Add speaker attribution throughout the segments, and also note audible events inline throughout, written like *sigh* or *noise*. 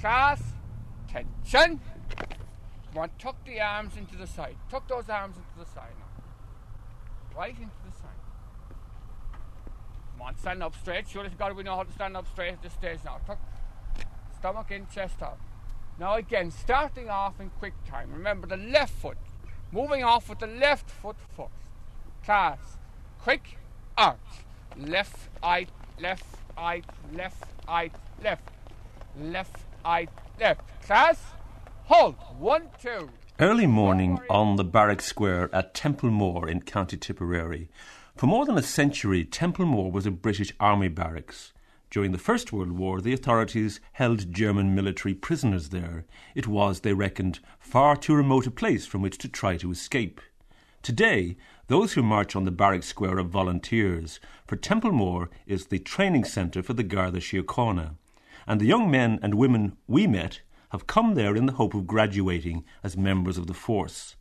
Speaker 1: Class, tension. Come on, tuck the arms into the side. Tuck those arms into the side now. Right into the side. Come on, stand up straight. Sure as God we know how to stand up straight at this stage now. Tuck stomach in, chest up. Now again, starting off in quick time. Remember the left foot. Moving off with the left foot first. Class. Quick arch. Left eye, left eye, left eye, left. Left eye, left. Uh, class. Hold. One, two.
Speaker 2: Early morning on the Barrack Square at Templemore in County Tipperary. For more than a century, Templemore was a British Army barracks. During the First World War, the authorities held German military prisoners there. It was, they reckoned, far too remote a place from which to try to escape. Today, those who march on the Barrack Square are volunteers, for Templemore is the training centre for the Garda Síochána. And the young men and women we met have come there in the hope of graduating as members of the force.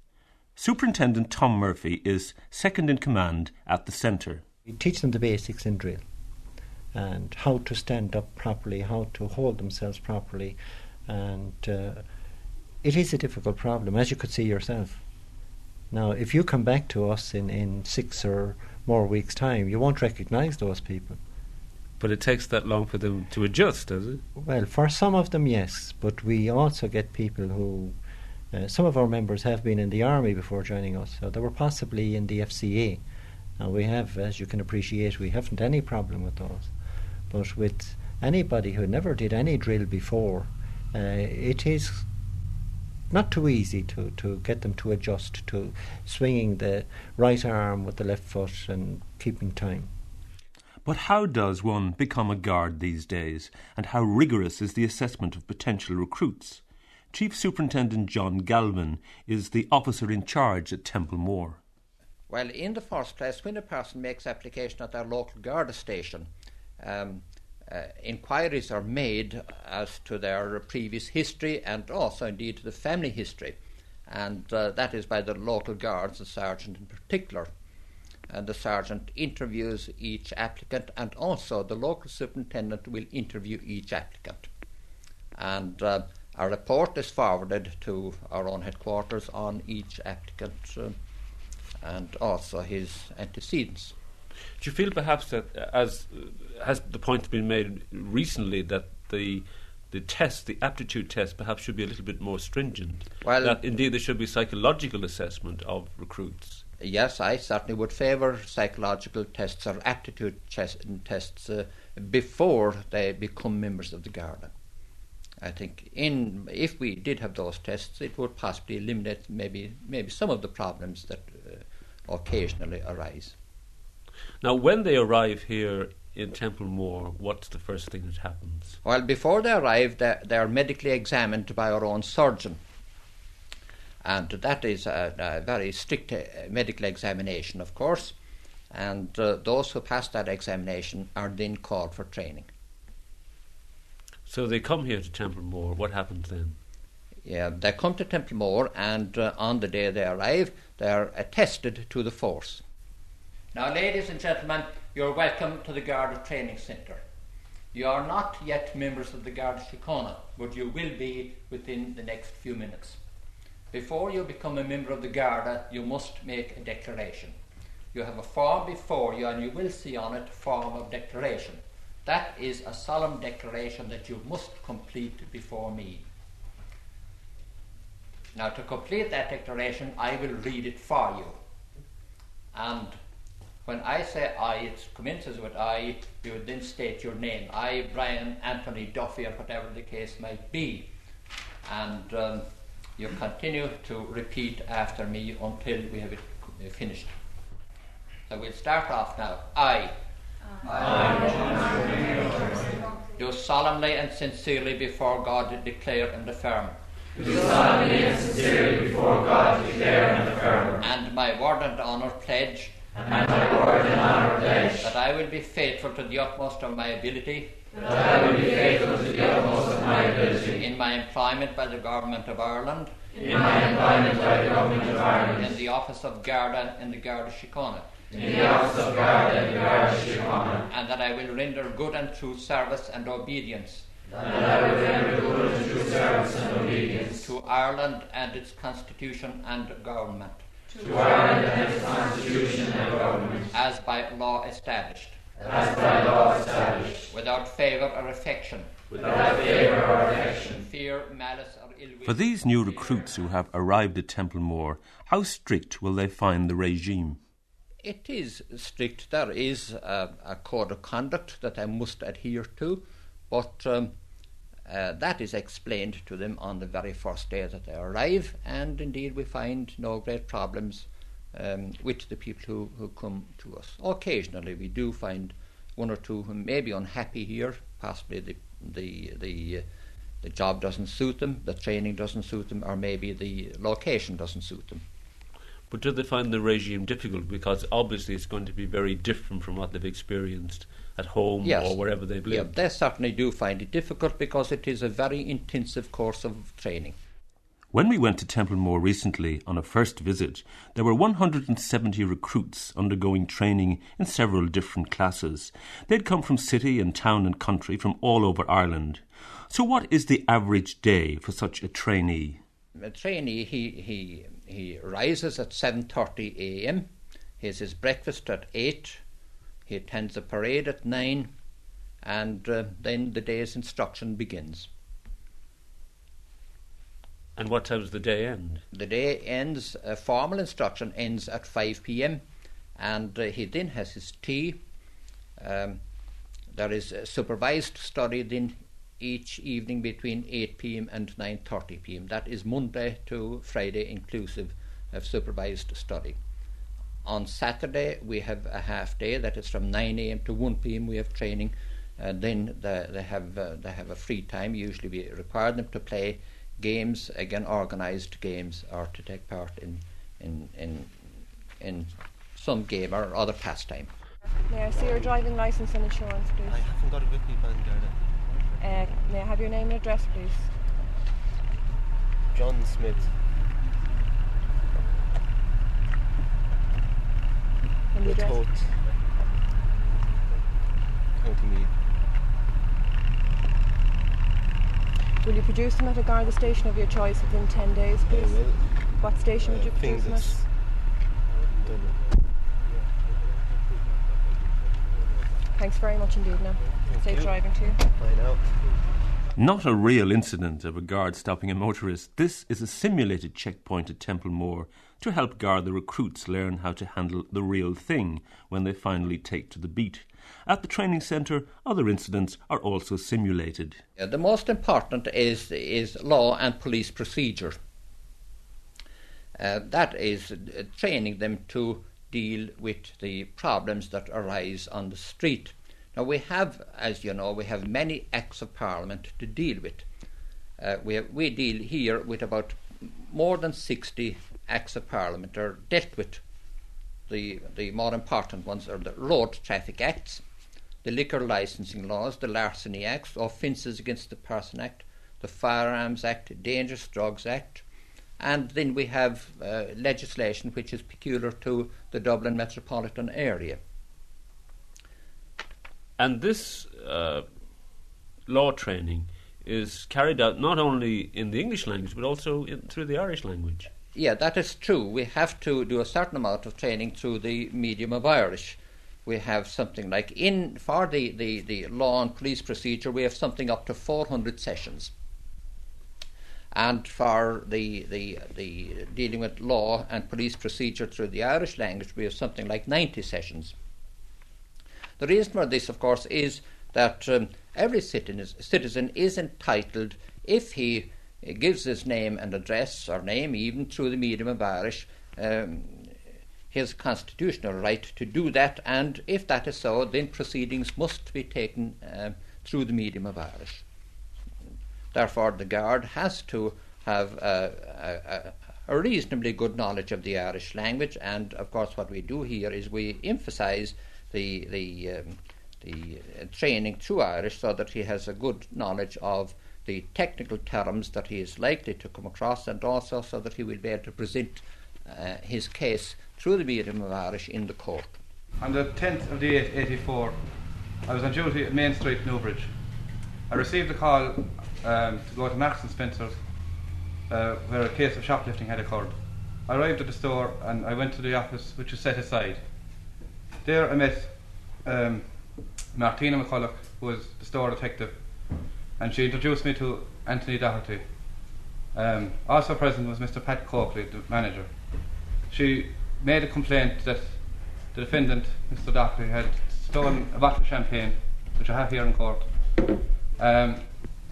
Speaker 2: Superintendent Tom Murphy is second in command at the centre.
Speaker 3: We teach them the basics in drill and how to stand up properly, how to hold themselves properly, and uh, it is a difficult problem, as you could see yourself. Now, if you come back to us in, in six or more weeks' time, you won't recognise those people.
Speaker 2: But it takes that long for them to adjust, does it?
Speaker 3: Well, for some of them, yes. But we also get people who, uh, some of our members have been in the army before joining us, so they were possibly in the FCA. Now we have, as you can appreciate, we haven't any problem with those. But with anybody who never did any drill before, uh, it is not too easy to, to get them to adjust to swinging the right arm with the left foot and keeping time.
Speaker 2: But how does one become a guard these days, and how rigorous is the assessment of potential recruits? Chief Superintendent John Galvin is the officer in charge at Templemore.
Speaker 4: Well, in the first place, when a person makes application at their local guard station, um, uh, inquiries are made as to their previous history and also indeed to the family history. And uh, that is by the local guards, the sergeant in particular and the sergeant interviews each applicant, and also the local superintendent will interview each applicant. And uh, a report is forwarded to our own headquarters on each applicant uh, and also his antecedents.
Speaker 2: Do you feel perhaps that, as has the point been made recently, that the the test, the aptitude test, perhaps should be a little bit more stringent?
Speaker 4: Well,
Speaker 2: that indeed there should be psychological assessment of recruits
Speaker 4: yes, I certainly would favour psychological tests or aptitude tests uh, before they become members of the Garda. I think in if we did have those tests, it would possibly eliminate maybe maybe some of the problems that uh, occasionally arise.
Speaker 2: Now, when they arrive here in Templemore, what's the first thing that happens?
Speaker 4: Well, before they arrive, they, they are medically examined by our own surgeon and that is a, a very strict uh, medical examination, of course. And uh, those who pass that examination are then called for training.
Speaker 2: So they come here to Templemore. What happens then?
Speaker 4: Yeah, they come to Templemore, and uh, on the day they arrive, they are attested to the force. Now, ladies and gentlemen, you're welcome to the Garda Training Centre. You are not yet members of the Garda Síochána, but you will be within the next few minutes. Before you become a member of the Garda, you must make a declaration. You have a form before you, and you will see on it a form of declaration. That is a solemn declaration that you must complete before me. Now, to complete that declaration, I will read it for you. And when I say I, it commences with I, you would then state your name. I, Brian Anthony Duffy, or whatever the case might be. And um, you continue to repeat after me until we have it finished. So we'll start off now. I. I. Do solemnly and sincerely before God declare and affirm.
Speaker 5: Do solemnly and sincerely before God declare and affirm.
Speaker 4: And my word and honour pledge.
Speaker 5: And my word and honour pledge.
Speaker 4: That I will be faithful to the utmost of my ability
Speaker 5: that I will be faithful to the utmost of my ability.
Speaker 4: In my employment by the Government of Ireland.
Speaker 5: In my employment by the Government of Ireland.
Speaker 4: In the office of Garda in the Garda Síochána.
Speaker 5: In the office of Garda in the Garda Síochána.
Speaker 4: And that I will render good and true service and obedience.
Speaker 5: And I will render good and true service and obedience.
Speaker 4: to Ireland and its constitution and government.
Speaker 5: To Ireland and its constitution and government.
Speaker 4: As by law established.
Speaker 5: As by law established.
Speaker 4: Without favour or affection.
Speaker 5: Without favour or affection.
Speaker 4: Fear, malice, or ill will.
Speaker 2: For these new recruits who have arrived at Templemore, how strict will they find the regime?
Speaker 4: It is strict. There is a, a code of conduct that they must adhere to, but um, uh, that is explained to them on the very first day that they arrive, and indeed we find no great problems um, with the people who, who come to us. Occasionally we do find one or two who may be unhappy here, possibly the, the, the, uh, the job doesn't suit them, the training doesn't suit them, or maybe the location doesn't suit them.
Speaker 2: But do they find the regime difficult? Because obviously it's going to be very different from what they've experienced at home
Speaker 4: yes.
Speaker 2: or wherever they've lived.
Speaker 4: Yeah, they certainly do find it difficult because it is a very intensive course of training.
Speaker 2: When we went to Templemore recently on a first visit, there were 170 recruits undergoing training in several different classes. They'd come from city and town and country from all over Ireland. So, what is the average day for such a trainee?
Speaker 4: A trainee, he, he, he rises at 7.30 a.m., he has his breakfast at 8, he attends a parade at 9, and uh, then the day's instruction begins.
Speaker 2: And what time does the day end?
Speaker 4: The day ends, uh, formal instruction ends at 5 pm, and uh, he then has his tea. Um, there is supervised study then each evening between 8 pm and 9:30 pm. That is Monday to Friday inclusive of supervised study. On Saturday we have a half day that is from 9 am to 1 pm. We have training, and then the, they have uh, they have a free time. Usually we require them to play games, again organised games, or to take part in in in in some game or other pastime.
Speaker 6: May I see your driving licence and insurance, please?
Speaker 7: I haven't got it with me, Bangarda.
Speaker 6: Uh, may I have your name and address, please?
Speaker 7: John Smith.
Speaker 6: And the address?
Speaker 7: County Meath.
Speaker 6: Will you produce them at a Garda station of your choice within 10 days,
Speaker 7: I
Speaker 6: please?
Speaker 7: will.
Speaker 6: What station would you
Speaker 7: Uh,
Speaker 6: produce them at? Thanks very much indeed now. Safe
Speaker 7: you.
Speaker 6: driving to you.
Speaker 7: I know.
Speaker 2: Not a real incident of a guard stopping a motorist. This is a simulated checkpoint at Templemore to help guard the recruits learn how to handle the real thing when they finally take to the beat. At the training centre, other incidents are also simulated.
Speaker 4: The most important is is law and police procedure. Uh, that is uh, training them to deal with the problems that arise on the street. Now we have, as you know, we have many acts of parliament to deal with. Uh, we have, we deal here with about more than sixty acts of parliament are dealt with. The the more important ones are the road traffic acts, the liquor licensing laws, the larceny acts, offences against the person act, the firearms act, dangerous drugs act, and then we have uh, legislation which is peculiar to the Dublin metropolitan area.
Speaker 2: And this uh, law training is carried out not only in the English language but also in, through the Irish language.
Speaker 4: Yeah, that is true. We have to do a certain amount of training through the medium of Irish. We have something like in for the, the, the law and police procedure we have something up to four hundred sessions. And for the, the the dealing with law and police procedure through the Irish language we have something like ninety sessions. The reason for this, of course, is that um, every citizen is, entitled, if he gives his name and address, or name even through the medium of Irish, um, his constitutional right to do that, and if that is so, then proceedings must be taken um, through the medium of Irish. Therefore, the Guard has to have a, a, a reasonably good knowledge of the Irish language, and of course, what we do here is we emphasise the the um, the uh, training through Irish so that he has a good knowledge of the technical terms that he is likely to come across, and also so that he will be able to present uh, his case through the medium of Irish in the court.
Speaker 8: On the 10th of the 8th, 84, I was on duty at Main Street, Newbridge. I received a call um, to go to Marks and Spencer's uh, where a case of shoplifting had occurred. I arrived at the store and I went to the office, which was set aside. There I met um, Martina McCulloch, who was the store detective, and she introduced me to Anthony Doherty. Um, also present was Mr. Pat Coakley, the manager. She made a complaint that the defendant, Mr. Doherty, had stolen a bottle of champagne, which I have here in court, um,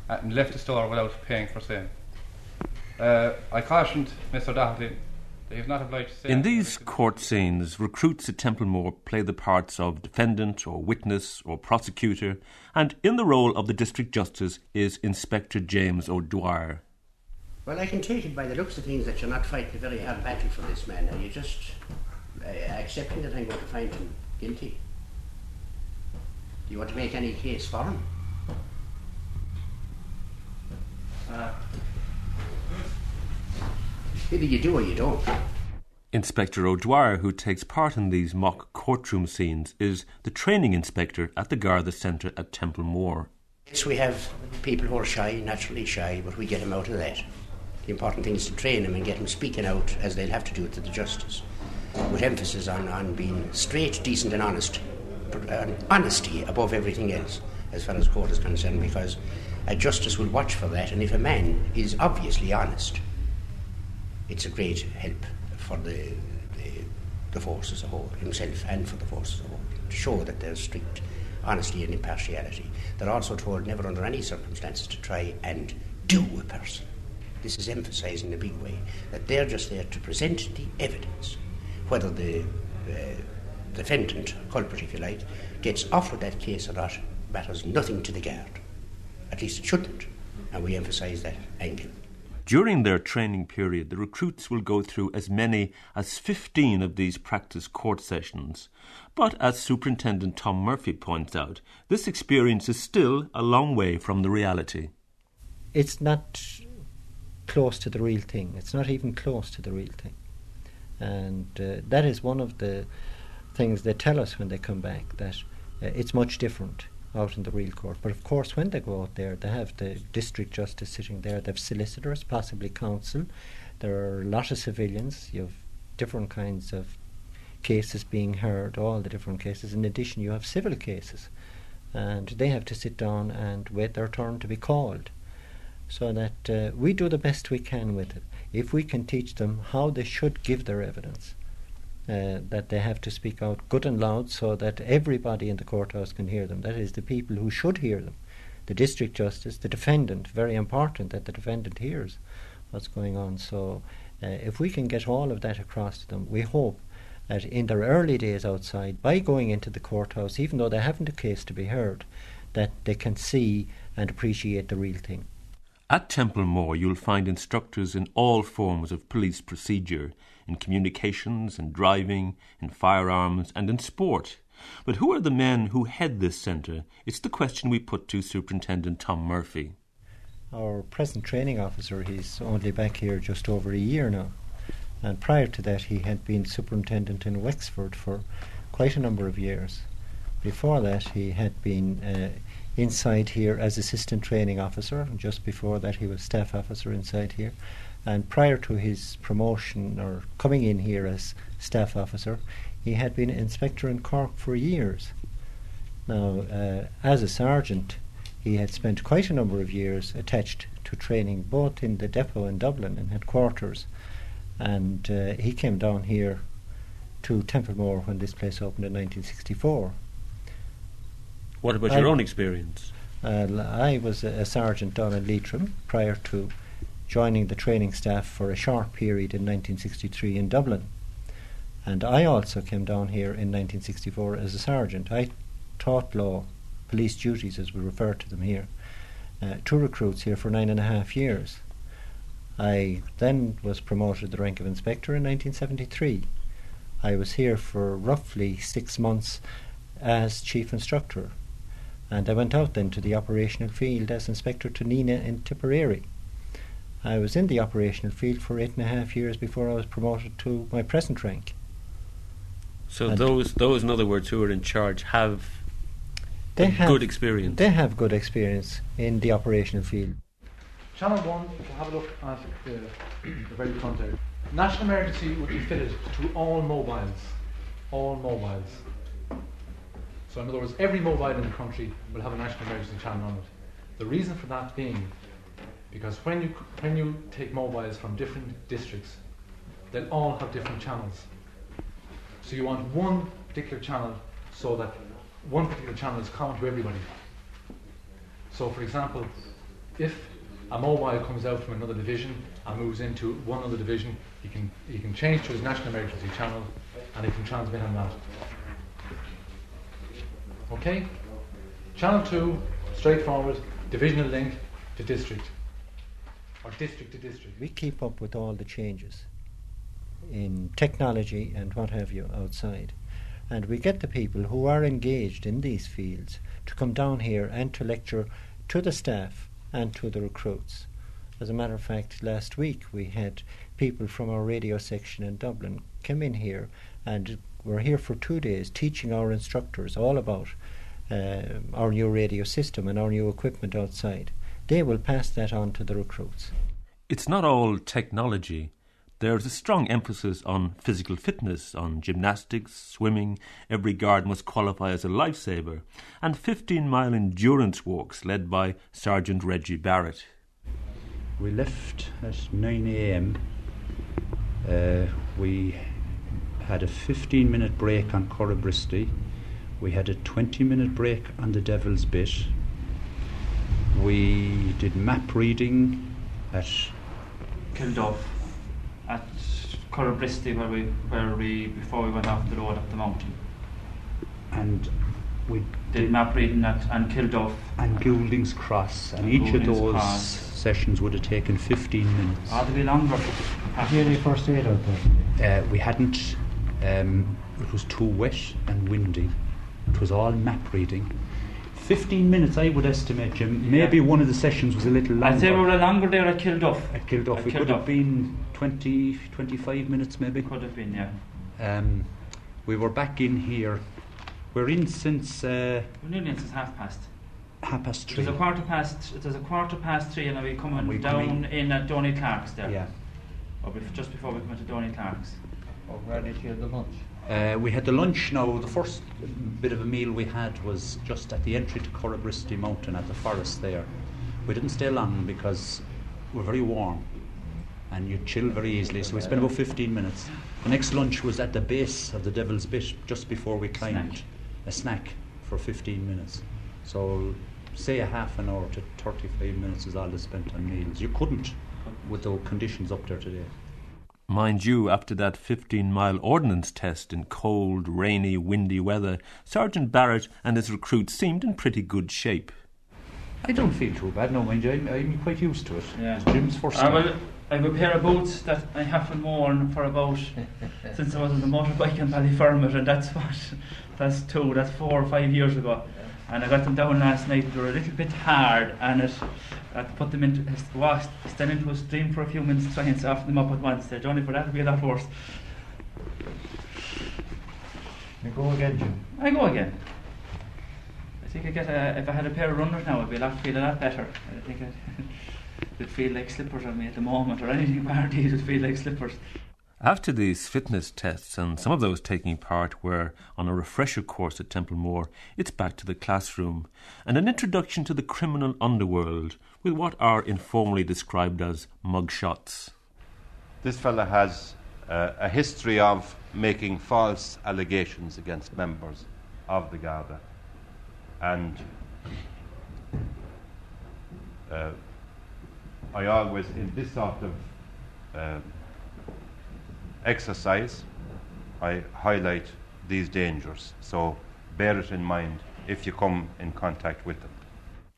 Speaker 8: and left the store without paying for same. Uh, I cautioned Mr. Doherty that he was not obliged to say.
Speaker 2: In these court scenes, recruits at Templemore play the parts of defendant or witness or prosecutor, and in the role of the district justice is Inspector James O'Dwyer.
Speaker 9: Well, I can take it by the looks of things that you're not fighting a very hard battle for this man. Are you just uh, accepting that I'm going to find him guilty? Do you want to make any case for him?
Speaker 8: Uh,
Speaker 9: Either you do or you don't.
Speaker 2: Inspector O'Dwyer, who takes part in these mock courtroom scenes, is the training inspector at the Garda Centre at Templemore.
Speaker 9: Yes, we have people who are shy, naturally shy, but we get them out of that. The important thing is to train them and get them speaking out as they'll have to do it to the justice, with emphasis on, on being straight, decent, and honest. Uh, and honesty above everything else, as far as court is concerned, because a justice will watch for that, and if a man is obviously honest, it's a great help for the, the, the force as a whole, himself and for the force as a whole, to show that there's strict honesty and impartiality. They're also told never under any circumstances to try and do a person. This is emphasised in a big way that they're just there to present the evidence. Whether the uh, defendant, culprit if you like, gets off with that case or not matters nothing to the guard. At least it shouldn't. And we emphasise that angle.
Speaker 2: During their training period, the recruits will go through as many as 15 of these practice court sessions. But as Superintendent Tom Murphy points out, this experience is still a long way from the reality.
Speaker 3: It's not close to the real thing. It's not even close to the real thing. And uh, that is one of the things they tell us when they come back that uh, it's much different out in the real court. But of course, when they go out there, they have the district justice sitting there, they have solicitors, possibly counsel. There are a lot of civilians. You have different kinds of cases being heard, all the different cases. In addition, you have civil cases, and they have to sit down and wait their turn to be called. So that uh, we do the best we can with it. If we can teach them how they should give their evidence, uh, that they have to speak out good and loud so that everybody in the courthouse can hear them. That is, the people who should hear them. The district justice, the defendant, very important that the defendant hears what's going on. So, uh, if we can get all of that across to them, we hope that in their early days outside, by going into the courthouse, even though they haven't a case to be heard, that they can see and appreciate the real thing.
Speaker 2: At Templemore, you'll find instructors in all forms of police procedure, in communications, in driving, in firearms, and in sport. But who are the men who head this centre? It's the question we put to Superintendent Tom Murphy.
Speaker 3: Our present training officer, he's only back here just over a year now. And prior to that, he had been superintendent in Wexford for quite a number of years. Before that, he had been uh, inside here as assistant training officer, and just before that, he was staff officer inside here. And prior to his promotion or coming in here as staff officer, he had been inspector in Cork for years. Now, uh, as a sergeant, he had spent quite a number of years attached to training both in the depot in Dublin and headquarters. And uh, he came down here to Templemore when this place opened in 1964.
Speaker 2: What about
Speaker 3: I-
Speaker 2: your own experience?
Speaker 3: Uh, I was a, a sergeant down in Leitrim prior to joining the training staff for a short period in 1963 in Dublin. And I also came down here in 1964 as a sergeant. I taught law, police duties as we refer to them here, uh, to recruits here for nine and a half years. I then was promoted to the rank of inspector in 1973. I was here for roughly six months as chief instructor, and I went out then to the operational field as inspector to Nenagh in Tipperary. I was in the operational field for eight and a half years before I was promoted to my present rank.
Speaker 2: So
Speaker 3: And-
Speaker 2: those, those, in other words, who are in charge have
Speaker 3: They have
Speaker 2: good experience.
Speaker 3: They have good experience in the operational field.
Speaker 10: Channel 1, if you have a look at the, the very front there. National emergency would be fitted to all mobiles. All mobiles. So, in other words, every mobile in the country will have a national emergency channel on it. The reason for that being because when you, when you take mobiles from different districts, they'll all have different channels. So, you want one particular channel so that one particular channel is common to everybody. So, for example, if a mobile comes out from another division and moves into one other division, he can, he can change to his national emergency channel and he can transmit on that. Okay? Channel 2, straightforward, divisional link to district. Or district to district.
Speaker 3: We keep up with all the changes in technology and what have you outside. And we get the people who are engaged in these fields to come down here and to lecture to the staff and to the recruits. As a matter of fact, last week we had people from our radio section in Dublin come in here and were here for two days teaching our instructors all about uh, our new radio system and our new equipment outside. They will pass that on to the recruits.
Speaker 2: It's not all technology. There's a strong emphasis on physical fitness, on gymnastics, swimming. Every guard must qualify as a lifesaver, and 15 mile endurance walks led by Sergeant Reggie Barrett.
Speaker 11: We left at 9 am. Uh, we had a 15 minute break on Corribristi. We had a 20 minute break on the Devil's Bit. We did map reading at
Speaker 12: Kilduff at Corribristi where we where we before we went off the road up the mountain.
Speaker 11: and we
Speaker 12: Did map reading at and Kilduff.
Speaker 11: and Goulding's Cross, and
Speaker 12: And
Speaker 11: each of those
Speaker 12: Cross.
Speaker 11: sessions would have taken 15 minutes.
Speaker 12: Ah, to be longer.
Speaker 3: Did you have any first aid out there?
Speaker 11: Uh, we hadn't. Um, it was too wet and windy. It was all map reading. 15 minutes, I would estimate, Jim. Maybe one of the sessions was a little longer.
Speaker 12: I'd say we were longer there at Kilduff.
Speaker 11: At Kilduff. It could have been 20, 25 minutes, maybe.
Speaker 12: Could have been, yeah.
Speaker 11: Um, we were back in here. We're in since uh,
Speaker 12: We're nearly in since half past.
Speaker 11: half past
Speaker 12: It
Speaker 11: three.
Speaker 12: was a quarter past. Was a quarter past three, and we coming
Speaker 11: And
Speaker 12: down
Speaker 11: come
Speaker 12: in at Donny Clark's there.
Speaker 11: Yeah.
Speaker 12: Or bef- just before we come into Donny Clark's.
Speaker 3: Or where did you have the lunch?
Speaker 11: Uh, we had the lunch now. The first bit of a meal we had was just at the entry to Corribristi Mountain at the forest there. We didn't stay long because we're very warm and you chill very easily. So we spent about 15 minutes. The next lunch was at the base of the Devil's Bit just before we climbed.
Speaker 12: Snack.
Speaker 11: A snack for 15 minutes. So say a half an hour to 35 minutes is all they spent on meals. You couldn't with the conditions up there today.
Speaker 2: Mind you, after that 15 mile ordnance test in cold, rainy, windy weather, Sergeant Barrett and his recruits seemed in pretty good shape.
Speaker 11: I don't feel too bad, no, mind you. I'm, I'm quite used to it.
Speaker 12: Yeah.
Speaker 11: It's Jim's first
Speaker 12: I
Speaker 11: time.
Speaker 12: will. I have a pair of boots that I haven't worn for about *laughs* since I was on the motorbike in Ballyfermot, and that's what that's two, that's four or five years ago. And I got them down last night. They were a little bit hard, and it I had to put them into washed, stand into a stream for a few minutes, try and soften them up at once. They're only for that would be a lot worse.
Speaker 3: You go again, Jim.
Speaker 12: I go again. I think I get a, if I had a pair of runners now, I'd be a lot feel a lot better. I think I'd, *laughs* it'd feel like slippers on me at the moment, or anything *laughs* bar these would feel like slippers.
Speaker 2: After these fitness tests, and some of those taking part were on a refresher course at Templemore, it's back to the classroom and an introduction to the criminal underworld with what are informally described as mugshots.
Speaker 13: This fella has uh, a history of making false allegations against members of the Garda. And uh, I always, in this sort of um exercise, I highlight these dangers. So bear it in mind if you come in contact with them.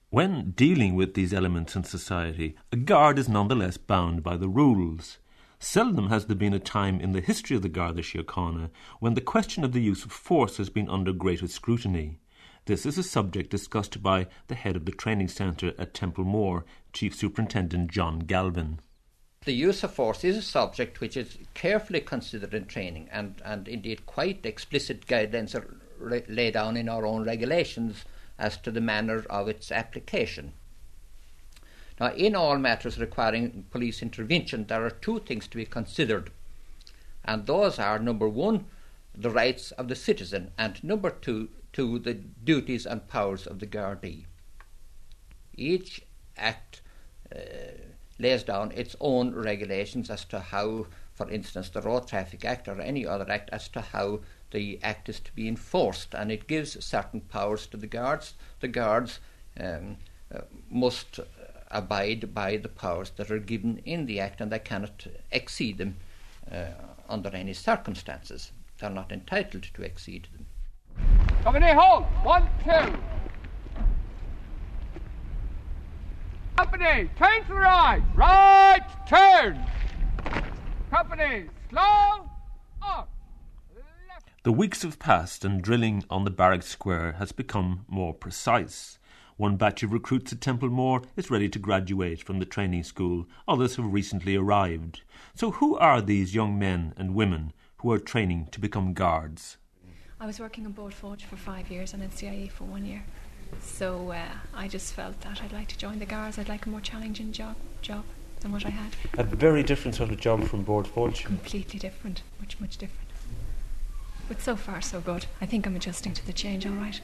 Speaker 2: When dealing with these elements in society, a guard is nonetheless bound by the rules. Seldom has there been a time in the history of the Garda Síochána when the question of the use of force has been under greater scrutiny. This is a subject discussed by the head of the training centre at Templemore, Chief Superintendent John Galvin.
Speaker 4: The use of force is a subject which is carefully considered in training, and, and indeed quite explicit guidelines are re- laid down in our own regulations as to the manner of its application. Now, in all matters requiring police intervention, there are two things to be considered, and those are number one, the rights of the citizen, and number two, two the duties and powers of the Gardaí. Each act uh, lays down its own regulations as to how, for instance, the Road Traffic Act or any other act, as to how the act is to be enforced, and it gives certain powers to the guards. The guards um, uh, must abide by the powers that are given in the Act and they cannot exceed them uh, under any circumstances. They're not entitled to exceed them.
Speaker 8: Company, hold! One, two. Company, turn to the right. Right, turn. Company, slow, up.
Speaker 2: The weeks have passed and drilling on the barrack square has become more precise. One batch of recruits at Templemore is ready to graduate from the training school, others have recently arrived. So, who are these young men and women who are training to become guards?
Speaker 14: I was working on board Forge for five years and in CIE for one year. So uh, I just felt that I'd like to join the Guards. I'd like a more challenging job job than what I had.
Speaker 7: A very different sort of job from Board Forge.
Speaker 14: Completely different, much much different. But so far so good. I think I'm adjusting to the change all right.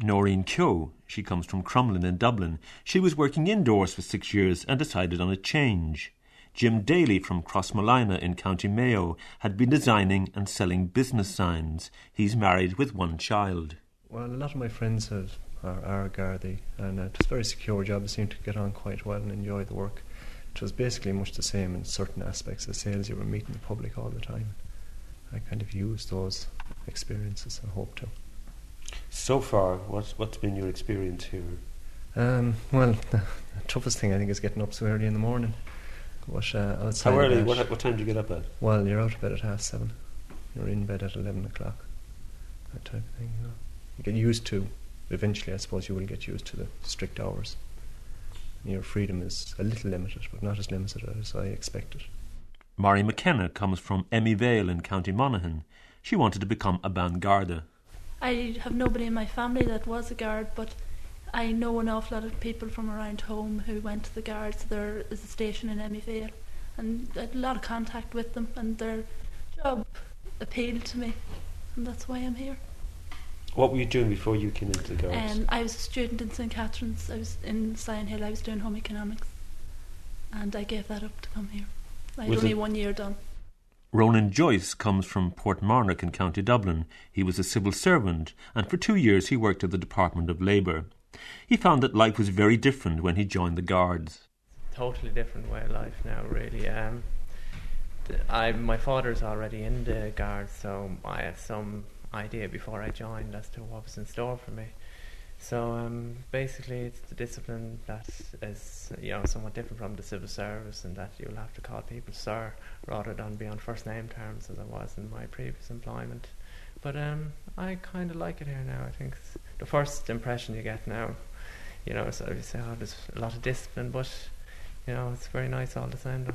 Speaker 2: Noreen Keogh. She comes from Crumlin in Dublin. She was working indoors for six years and decided on a change. Jim Daly from Crossmolina in County Mayo had been designing and selling business signs. He's married with one child.
Speaker 7: Well, a lot of my friends have, are, are Gardaí, and uh, was a very secure job. I seem to get on quite well and enjoy the work. It was basically much the same in certain aspects of sales. You were meeting the public all the time. I kind of used those experiences and hope to.
Speaker 2: So far, what's, what's been your experience here?
Speaker 7: Um, well, *laughs* the toughest thing I think is getting up so early in the morning. But, uh,
Speaker 2: How early? What, what time do you get up at?
Speaker 7: Well, you're out of bed at half seven. You're in bed at eleven o'clock. That type of thing. You, know. you get used to. Eventually, I suppose you will get used to the strict hours. Your freedom is a little limited, but not as limited as I expected.
Speaker 2: Mari McKenna comes from Emyvale in County Monaghan. She wanted to become a Bangarda.
Speaker 15: I have nobody in my family that was a guard, but I know an awful lot of people from around home who went to the guards. There is a station in Emyvale, and I had a lot of contact with them, and their job appealed to me, and that's why I'm here.
Speaker 2: What were you doing before you came into the Guards?
Speaker 15: Um, I was a student in St Catherine's. I was in Sion Hill. I was doing home economics, and I gave that up to come here. I had
Speaker 2: Was
Speaker 15: only
Speaker 2: it-
Speaker 15: one year done.
Speaker 2: Ronan Joyce comes from Portmarnock in County Dublin. He was a civil servant, and for two years he worked at the Department of Labour. He found that life was very different when he joined the Guards.
Speaker 16: totally different way of life now, really. Um, I my father's already in the guards, so I had some idea before I joined as to what was in store for me. So um, basically, it's the discipline that is you know somewhat different from the civil service, and that you'll have to call people sir rather than be on first name terms as I was in my previous employment. But um, I kind of like it here now. I think the first impression you get now. You know, so you say, oh, there's a lot of discipline, but you know, it's very nice all the same. Though.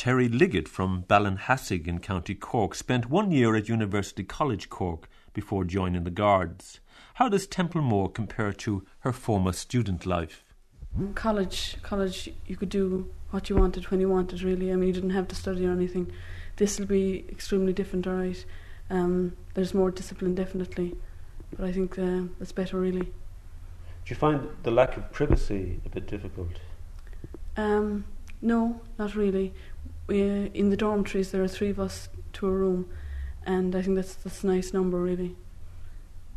Speaker 2: Terry Liggett from Ballinhassig in County Cork spent one year at University College Cork before joining the Guards. How does Templemore compare to her former student life?
Speaker 17: college college you could do what you wanted when you wanted really i mean you didn't have to study or anything this will be extremely different all right um, there's more discipline definitely but i think uh, it's better really
Speaker 2: Do you find the lack of privacy a bit difficult?
Speaker 17: um, no not really we, in the dormitories there are three of us to a room and i think that's that's a nice number really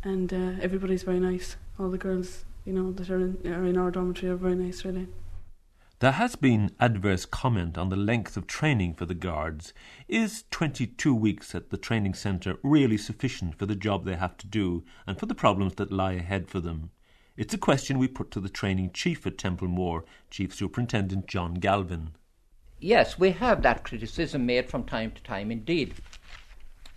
Speaker 17: and uh, everybody's very nice all the girls you know that are in, are in our dormitory are very nice really
Speaker 2: There has been adverse comment on the length of training for the Guards. Is 22 weeks at the training centre really sufficient for the job they have to do and for the problems that lie ahead for them? It's a question we put to the training chief at Templemore, Chief Superintendent John Galvin.
Speaker 4: Yes, we have that criticism made from time to time indeed.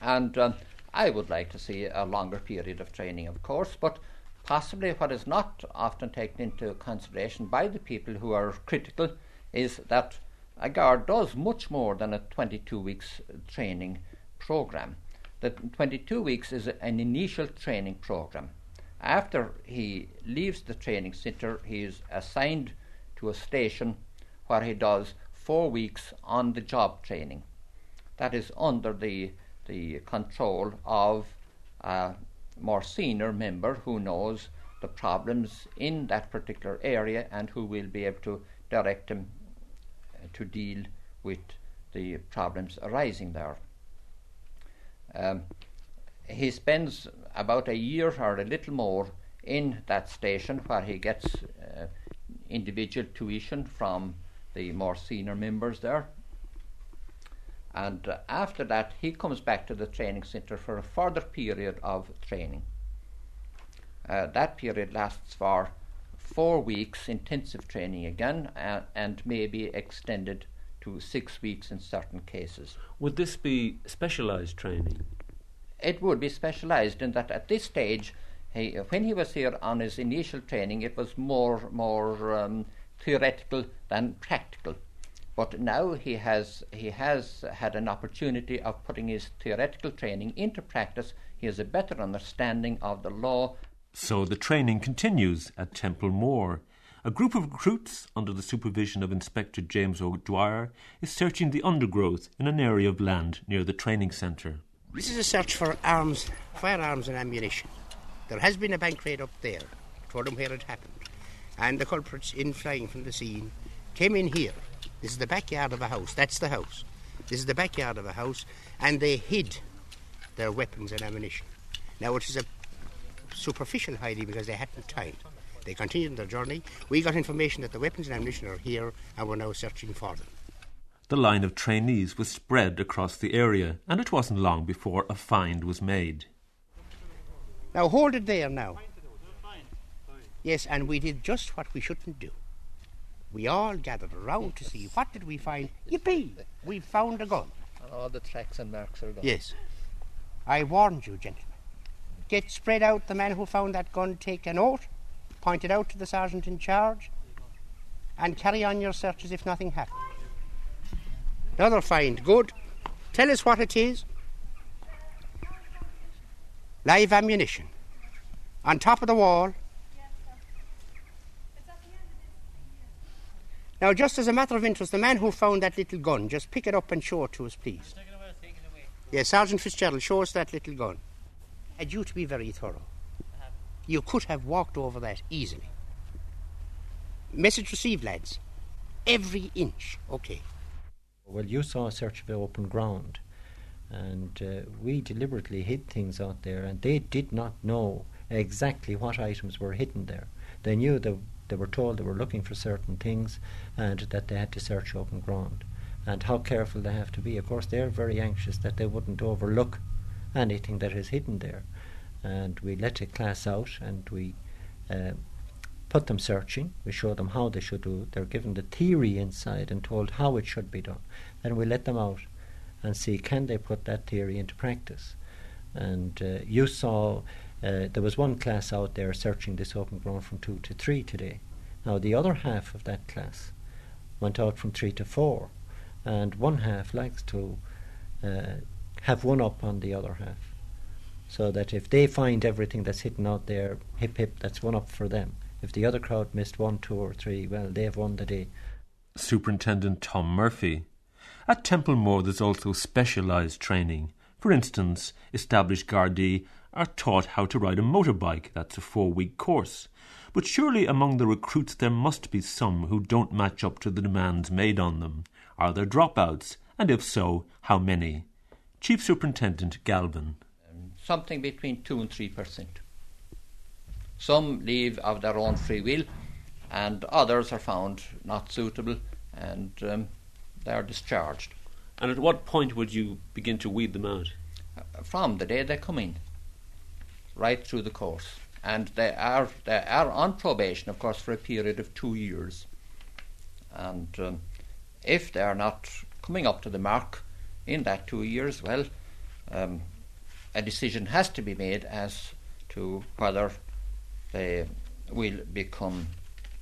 Speaker 4: And um, I would like to see a longer period of training, of course, but possibly what is not often taken into consideration by the people who are critical is that a guard does much more than a 22 weeks training program. The 22 weeks is an initial training program. After he leaves the training centre, he is assigned to a station where he does four weeks on the job training. That is under the, the control of a more senior member who knows the problems in that particular area and who will be able to direct him uh, to deal with the problems arising there. Um, he spends about a year or a little more in that station where he gets uh, individual tuition from the more senior members there. And uh, after that, he comes back to the training centre for a further period of training. Uh, that period lasts for four weeks intensive training again uh, and may be extended to six weeks in certain cases.
Speaker 2: Would this be specialised training?
Speaker 4: It would be specialised in that at this stage, he, when he was here on his initial training, it was more more um, theoretical than practical. But now he has he has had an opportunity of putting his theoretical training into practice. He has a better understanding of the law.
Speaker 2: So the training continues at Templemore. A group of recruits, under the supervision of Inspector James O'Dwyer, is searching the undergrowth in an area of land near the training centre.
Speaker 9: This is a search for arms, firearms, and ammunition. There has been a bank raid up there. I Told them where it happened. And the culprits, in flying from the scene, came in here. This is the backyard of a house. That's the house. This is the backyard of a house. And they hid their weapons and ammunition. Now, it is a superficial hiding because they hadn't time. They continued their journey. We got information that the weapons and ammunition are here, and we're now searching for them.
Speaker 2: The line of trainees was spread across the area, and it wasn't long before a find was made.
Speaker 9: Now hold it there now. Yes, and we did just what we shouldn't do. We all gathered around to see what did we find. Yippee! We found a gun.
Speaker 4: And all the tracks and marks are gone.
Speaker 9: Yes. I warned you, gentlemen. Get spread out. The man who found that gun take an oath, point it out to the sergeant in charge, and carry on your search as if nothing happened. Another find. Good. Tell us what it is. Live ammunition. On top of the wall. Now, just as a matter of interest, the man who found that little gun, just pick it up and show it to us, please. Yes, Sergeant Fitzgerald, show us that little gun. Had you to be very thorough. You could have walked over that easily. Message received, lads. Every inch. Okay.
Speaker 3: Well, you saw a search of open ground, and uh, we deliberately hid things out there, and they did not know exactly what items were hidden there. They knew that they were told they were looking for certain things, and that they had to search open ground, and how careful they have to be. Of course, they're very anxious that they wouldn't overlook anything that is hidden there, and we let a class out, and we. Uh, put them searching, we show them how they should do it, they're given the theory inside and told how it should be done. Then we let them out and see can they put that theory into practice. And uh, you saw uh, there was one class out there searching this open ground from two to three today. Now the other half of that class went out from three to four, and one half likes to uh, have one up on the other half. So that if they find everything that's hidden out there, hip hip, that's one up for them. If the other crowd missed one, two, or three, well, they've won the day.
Speaker 2: Superintendent Tom Murphy. At Templemore, there's also specialised training. For instance, established Gardaí are taught how to ride a motorbike. That's a four week course. But surely among the recruits there must be some who don't match up to the demands made on them. Are there dropouts? And if so, how many? Chief Superintendent Galvin.
Speaker 4: Um, something between 2 and 3 percent. Some leave of their own free will, and others are found not suitable and um, they are discharged.
Speaker 2: And at what point would you begin to weed them out?
Speaker 4: Uh, from the day they come in, right through the course. And they are, they are on probation, of course, for a period of two years. And um, if they are not coming up to the mark in that two years, well, um, a decision has to be made as to whether they will become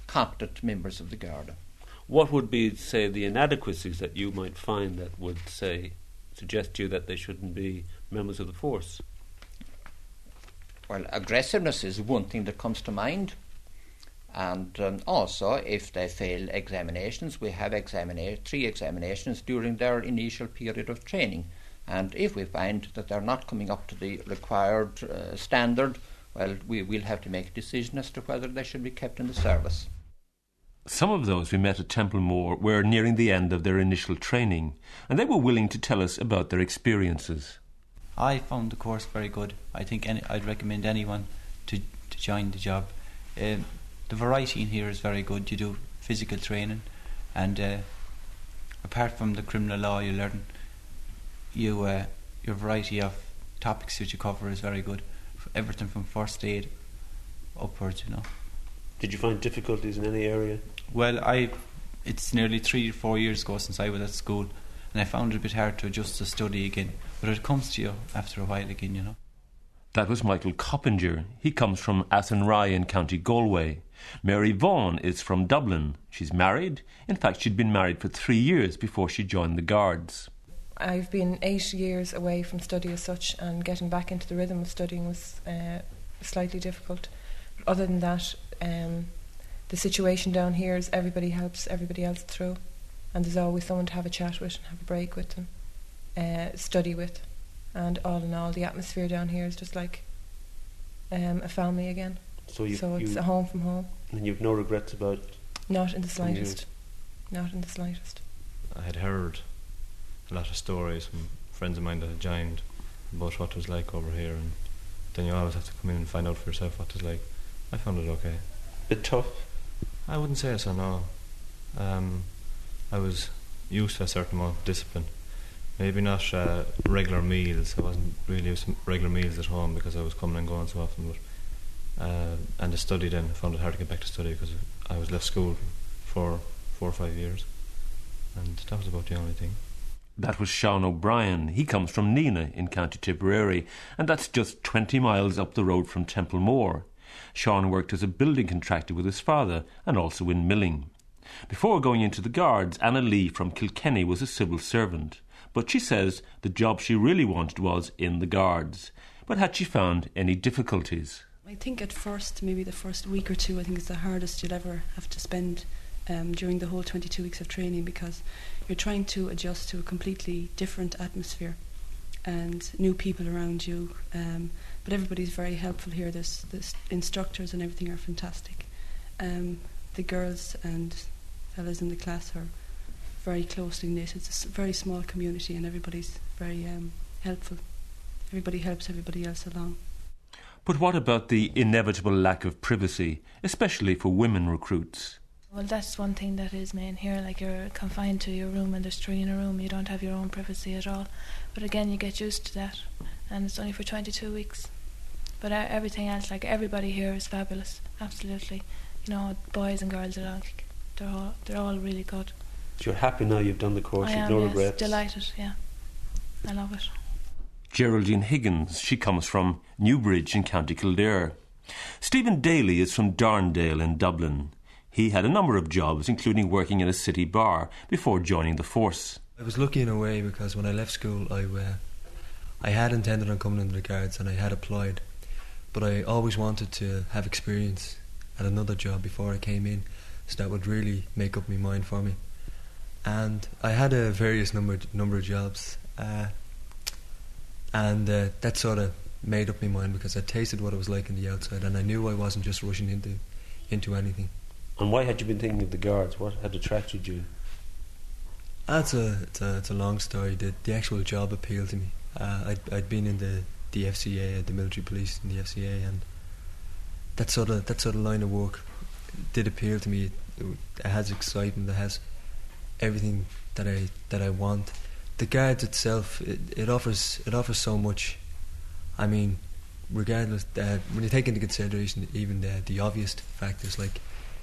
Speaker 4: competent members of the Garda.
Speaker 2: What would be, say, the inadequacies that you might find that would, say, suggest to you that they shouldn't be members of the force?
Speaker 4: Well, aggressiveness is one thing that comes to mind, And um, also, if they fail examinations, we have examina- three examinations during their initial period of training. And if we find that they're not coming up to the required uh, standard, well, we will have to make a decision as to whether they should be kept in the service.
Speaker 2: Some of those we met at Templemore were nearing the end of their initial training, and they were willing to tell us about their experiences.
Speaker 18: I found the course very good. I think any, I'd recommend anyone to, to join the job. Uh, the variety in here is very good. You do physical training, and uh, apart from the criminal law, you learn you uh, your variety of topics that you cover is very good. Everything from first aid upwards, you know.
Speaker 19: Did you find difficulties in any area?
Speaker 18: Well, I it's nearly three or four years ago since I was at school, and I found it a bit hard to adjust to study again. But it comes to you after a while again, you know.
Speaker 2: That was Michael Coppinger. He comes from Athenry in County Galway. Mary Vaughan is from Dublin. She's married. In fact, she'd been married for three years before she joined the Guards.
Speaker 6: I've been eight years away from study as such, and getting back into the rhythm of studying was uh, slightly difficult. But other than that, um, the situation down here is everybody helps everybody else through, and there's always someone to have a chat with and have a break with and uh, study with. And all in all, the atmosphere down here is just like um, a family again.
Speaker 19: So, you,
Speaker 6: so it's
Speaker 19: you,
Speaker 6: a home from home.
Speaker 19: And you've no regrets about?
Speaker 6: Not in the slightest. Not in the slightest.
Speaker 20: I had heard a lot of stories from friends of mine that had joined about what it was like over here, and then you always have to come in and find out for yourself what it's like. I found it okay.
Speaker 19: Bit tough?
Speaker 20: I wouldn't say so, no. Um, I was used to a certain amount of discipline. Maybe not uh, regular meals. I wasn't really used to regular meals at home because I was coming and going so often. But uh, and the study then I found it hard to get back to study because I was left school for four or five years, and that was about the only thing.
Speaker 2: That was Sean O'Brien. He comes from Nenagh in County Tipperary, and that's just 20 miles up the road from Templemore. Sean worked as a building contractor with his father and also in milling. Before going into the Guards, Anna Lee from Kilkenny was a civil servant, but she says the job she really wanted was in the Guards. But had she found any difficulties?
Speaker 17: I think at first, maybe the first week or two, I think it's the hardest you'll ever have to spend um, during the whole 22 weeks of training because you're trying to adjust to a completely different atmosphere and new people around you. Um, but everybody's very helpful here. There's instructors and everything are fantastic. Um, the girls and fellas in the class are very closely knit. It's a very small community and everybody's very um, helpful. Everybody helps everybody else along.
Speaker 2: But what about the inevitable lack of privacy, especially for women recruits?
Speaker 21: Well, that's one thing that is main here. Like you're confined to your room, and there's three in a room. You don't have your own privacy at all. But again, you get used to that, and it's only for 22 weeks. But uh, everything else, like everybody here, is fabulous. Absolutely, you know, boys and girls alike. They're all they're all really good.
Speaker 19: So you're happy now you've done the course.
Speaker 21: I
Speaker 19: you've
Speaker 21: am,
Speaker 19: no
Speaker 21: yes,
Speaker 19: regrets.
Speaker 21: delighted. Yeah, I love it.
Speaker 2: Geraldine Higgins. She comes from Newbridge in County Kildare. Stephen Daly is from Darndale in Dublin. He had a number of jobs, including working in a city bar, before joining the force.
Speaker 22: I was lucky in a way because when I left school, I uh, I had intended on coming into the guards and I had applied, but I always wanted to have experience at another job before I came in, so that would really make up my mind for me. And I had a various number number of jobs, uh, and uh, that sort of made up my mind because I tasted what it was like in the outside, and I knew I wasn't just rushing into into anything.
Speaker 19: And why had you been thinking of the guards? What had attracted you?
Speaker 22: That's a it's a, it's a long story. The the actual job appealed to me. Uh, I'd I'd been in the the FCA, the military police, in the FCA, and that sort of that sort of line of work did appeal to me. It, has excitement. It has everything that I that I want. The guards itself, it, it offers it offers so much. I mean, regardless, uh, when you take into consideration even the the obvious factors like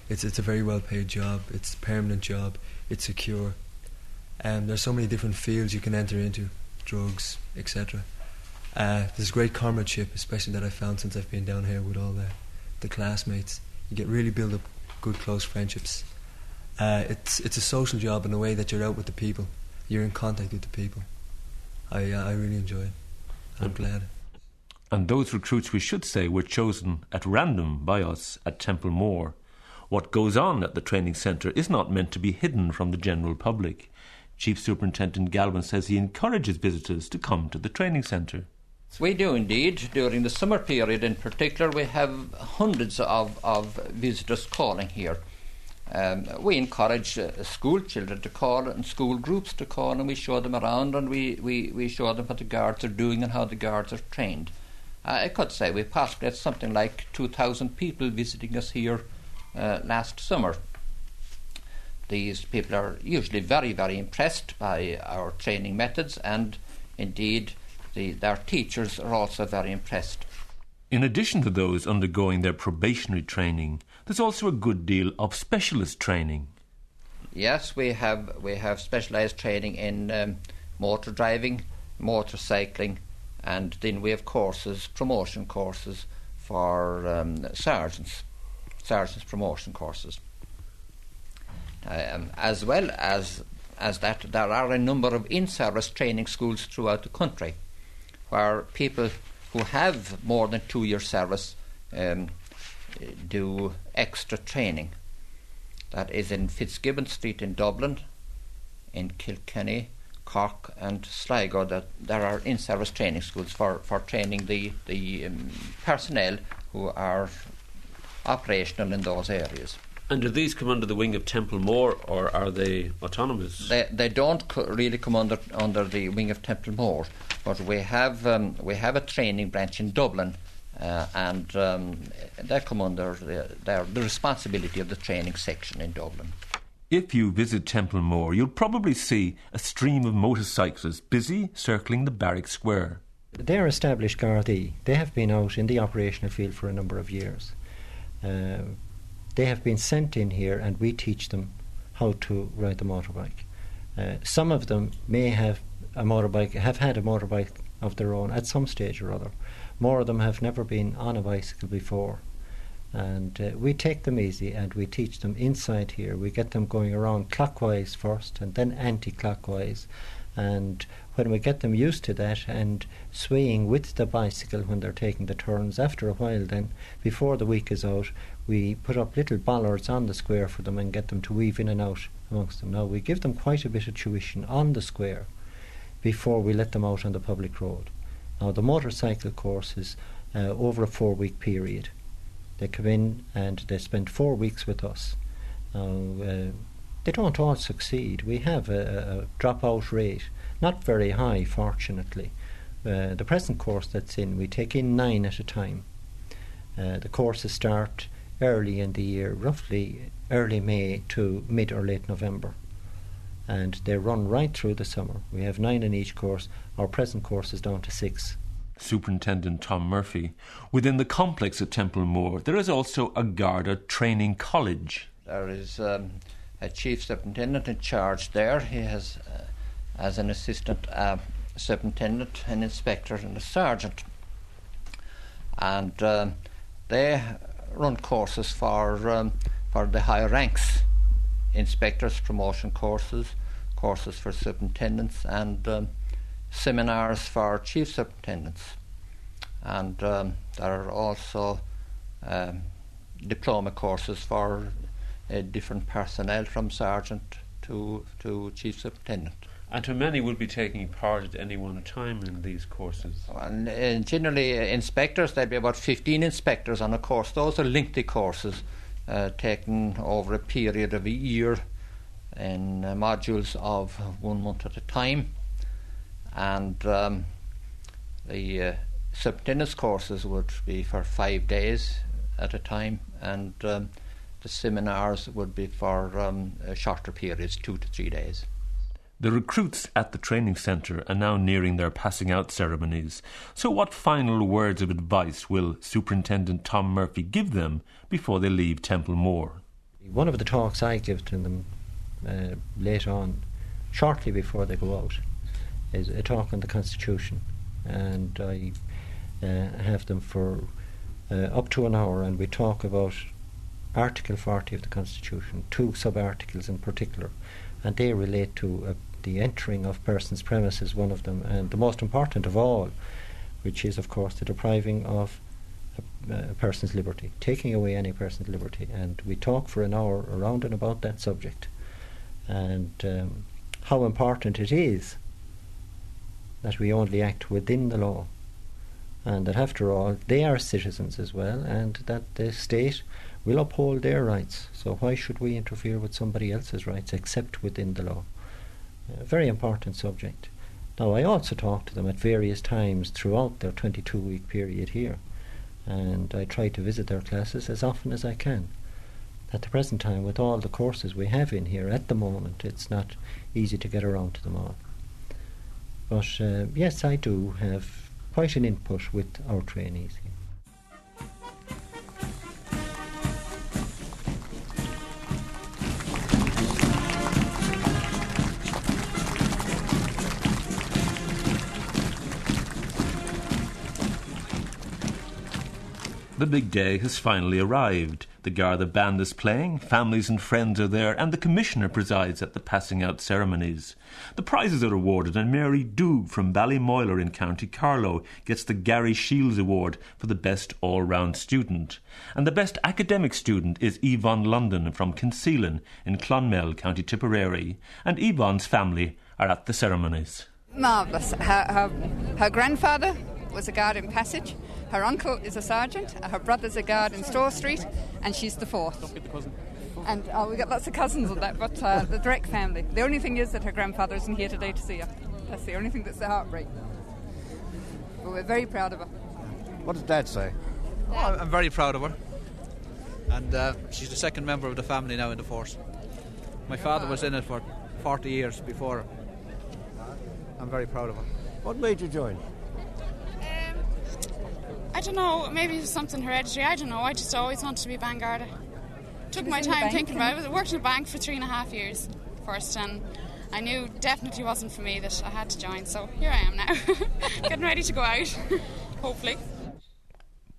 Speaker 22: it's it's a very well paid job. It's a permanent job. It's secure. And there's so many different fields you can enter into, drugs, etc. Uh, there's great comradeship, especially that I found since I've been down here with all the the classmates. You get really build up good close friendships. Uh, it's it's a social job in a way that you're out with the people. You're in contact with the people. I uh, I really enjoy it. I'm glad.
Speaker 2: And those recruits, we should say, were chosen at random by us at Templemore. What goes on at the training centre is not meant to be hidden from the general public. Chief Superintendent Galvin says he encourages visitors to come to the training centre.
Speaker 4: We do indeed. During the summer period in particular, we have hundreds of, of visitors calling here. Um, we encourage uh, school children to call and school groups to call, and we show them around and we, we, we show them what the guards are doing and how the guards are trained. I could say we possibly had something like 2,000 people visiting us here uh, last summer. These people are usually very, very impressed by our training methods, and indeed, the, their teachers are also very impressed.
Speaker 2: In addition to those undergoing their probationary training, there's also a good deal of specialist training.
Speaker 4: Yes, we have we have specialised training in um, motor driving, motorcycling, and then we have courses, promotion courses for um, sergeants, sergeants promotion courses. Um, as well as as that, there are a number of in-service training schools throughout the country, where people who have more than two years service um, do extra training. That is in Fitzgibbon Street in Dublin, in Kilkenny, Cork, and Sligo. That there are in-service training schools for, for training the the um, personnel who are operational in those areas.
Speaker 2: And do these come under the wing of Templemore, or are they autonomous?
Speaker 4: They they don't co- really come under under the wing of Templemore, but we have um, we have a training branch in Dublin, uh, and um, they come under the, their, the responsibility of the training section in Dublin.
Speaker 2: If you visit Templemore, you'll probably see a stream of motorcyclists busy circling the barrack square.
Speaker 3: They're established Gardaí. They have been out in the operational field for a number of years. Uh, they have been sent in here and we teach them how to ride the motorbike. Uh, some of them may have a motorbike, have had a motorbike of their own at some stage or other. More of them have never been on a bicycle before. And uh, we take them easy and we teach them inside here. We get them going around clockwise first and then anti clockwise. And when we get them used to that and swaying with the bicycle when they're taking the turns, after a while, then before the week is out, we put up little bollards on the square for them and get them to weave in and out amongst them. Now, we give them quite a bit of tuition on the square before we let them out on the public road. Now, the motorcycle course is uh, over a four week period. They come in and they spend four weeks with us. Now, uh, they don't all succeed. We have a, a dropout rate, not very high, fortunately. Uh, the present course that's in, we take in nine at a time. Uh, the courses start early in the year, roughly early May to mid or late November. And they run right through the summer. We have nine in each course. Our present course is down to six.
Speaker 2: Superintendent Tom Murphy. Within the complex at Templemore, there is also a Garda training college.
Speaker 4: There is um, a chief superintendent in charge there. He has, uh, as an assistant uh, superintendent, an inspector, and a sergeant. And um, they run courses for um, for the higher ranks, inspectors, promotion courses, courses for superintendents, and um, seminars for chief superintendents. And um, there are also um, diploma courses for uh, different personnel from sergeant to to chief superintendent.
Speaker 2: And how many will be taking part at any one time in these courses?
Speaker 4: And uh, generally, uh, inspectors, there'd be about 15 inspectors on a course. Those are lengthy courses uh, taken over a period of a year in uh, modules of one month at a time. And um, the uh, superintendent's courses would be for five days at a time, and um, the seminars would be for um, uh, shorter periods, two to three days.
Speaker 2: The recruits at the training centre are now nearing their passing out ceremonies. So, what final words of advice will Superintendent Tom Murphy give them before they leave Templemore?
Speaker 3: One of the talks I give to them uh, later on, shortly before they go out, is a talk on the Constitution. And I uh, have them for uh, up to an hour, and we talk about Article 40 of the Constitution, two sub articles in particular, and they relate to uh, the entering of persons' premises, one of them, and the most important of all, which is, of course, the depriving of a person's liberty, taking away any person's liberty. And we talk for an hour around and about that subject and um, how important it is that we only act within the law and that after all they are citizens as well and that the state will uphold their rights. So why should we interfere with somebody else's rights except within the law? A very important subject. Now I also talk to them at various times throughout their 22 week period here and I try to visit their classes as often as I can. At the present time, with all the courses we have in here at the moment, it's not easy to get around to them all. But uh, yes, I do have quite an input with our trainees here.
Speaker 2: The big day has finally arrived. The Garda band is playing, families and friends are there, and the Commissioner presides at the passing out ceremonies. The prizes are awarded, and Mary Doog from Ballymoyler in County Carlow gets the Gary Shields Award for the best all round student. And the best academic student is Yvonne London from Kilsheelan in Clonmel, County Tipperary. And Yvonne's family are at the ceremonies.
Speaker 23: Marvellous. Her, her, her grandfather was a guard in Passage. Her uncle is a sergeant. Her brother's a guard in Store Street, and she's the fourth. And oh, we got lots of cousins on that, but uh, the direct family. The only thing is that her grandfather isn't here today to see her. That's the only thing that's the heartbreak. But we're very proud of her.
Speaker 24: What does Dad say?
Speaker 25: Oh, I'm very proud of her. And uh, she's the second member of the family now in the force. My father was in it for 40 years before. I'm very proud of her.
Speaker 24: What made you join?
Speaker 26: Um, I don't know, maybe it was something hereditary. I don't know. I just always wanted to be Bangarda. Took my time thinking about it. I worked in a bank for three and a half years first, and I knew definitely wasn't for me that I had to join. So here I am now, *laughs* getting ready to go out, *laughs* hopefully.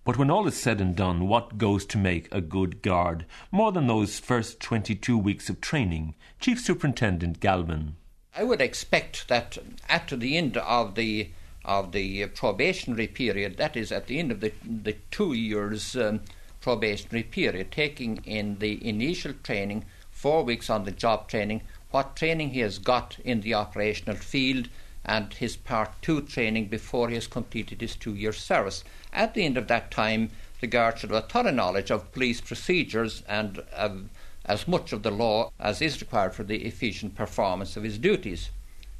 Speaker 2: But when all is said and done, what goes to make a good guard? More than those first 22 weeks of training. Chief Superintendent Galvin.
Speaker 4: I would expect that at the end of the of the probationary period, that is, at the end of the, the two years um, probationary period, taking in the initial training, four weeks on the job training, what training he has got in the operational field, and his part two training before he has completed his two year service. At the end of that time, the guard should have a thorough knowledge of police procedures and as much of the law as is required for the efficient performance of his duties.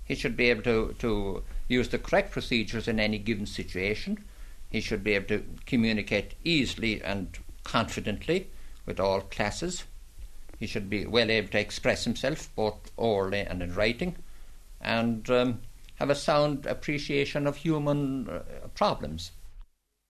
Speaker 4: He should be able to, to use the correct procedures in any given situation. He should be able to communicate easily and confidently with all classes. He should be well able to express himself both orally and in writing, and um, have a sound appreciation of human uh, problems.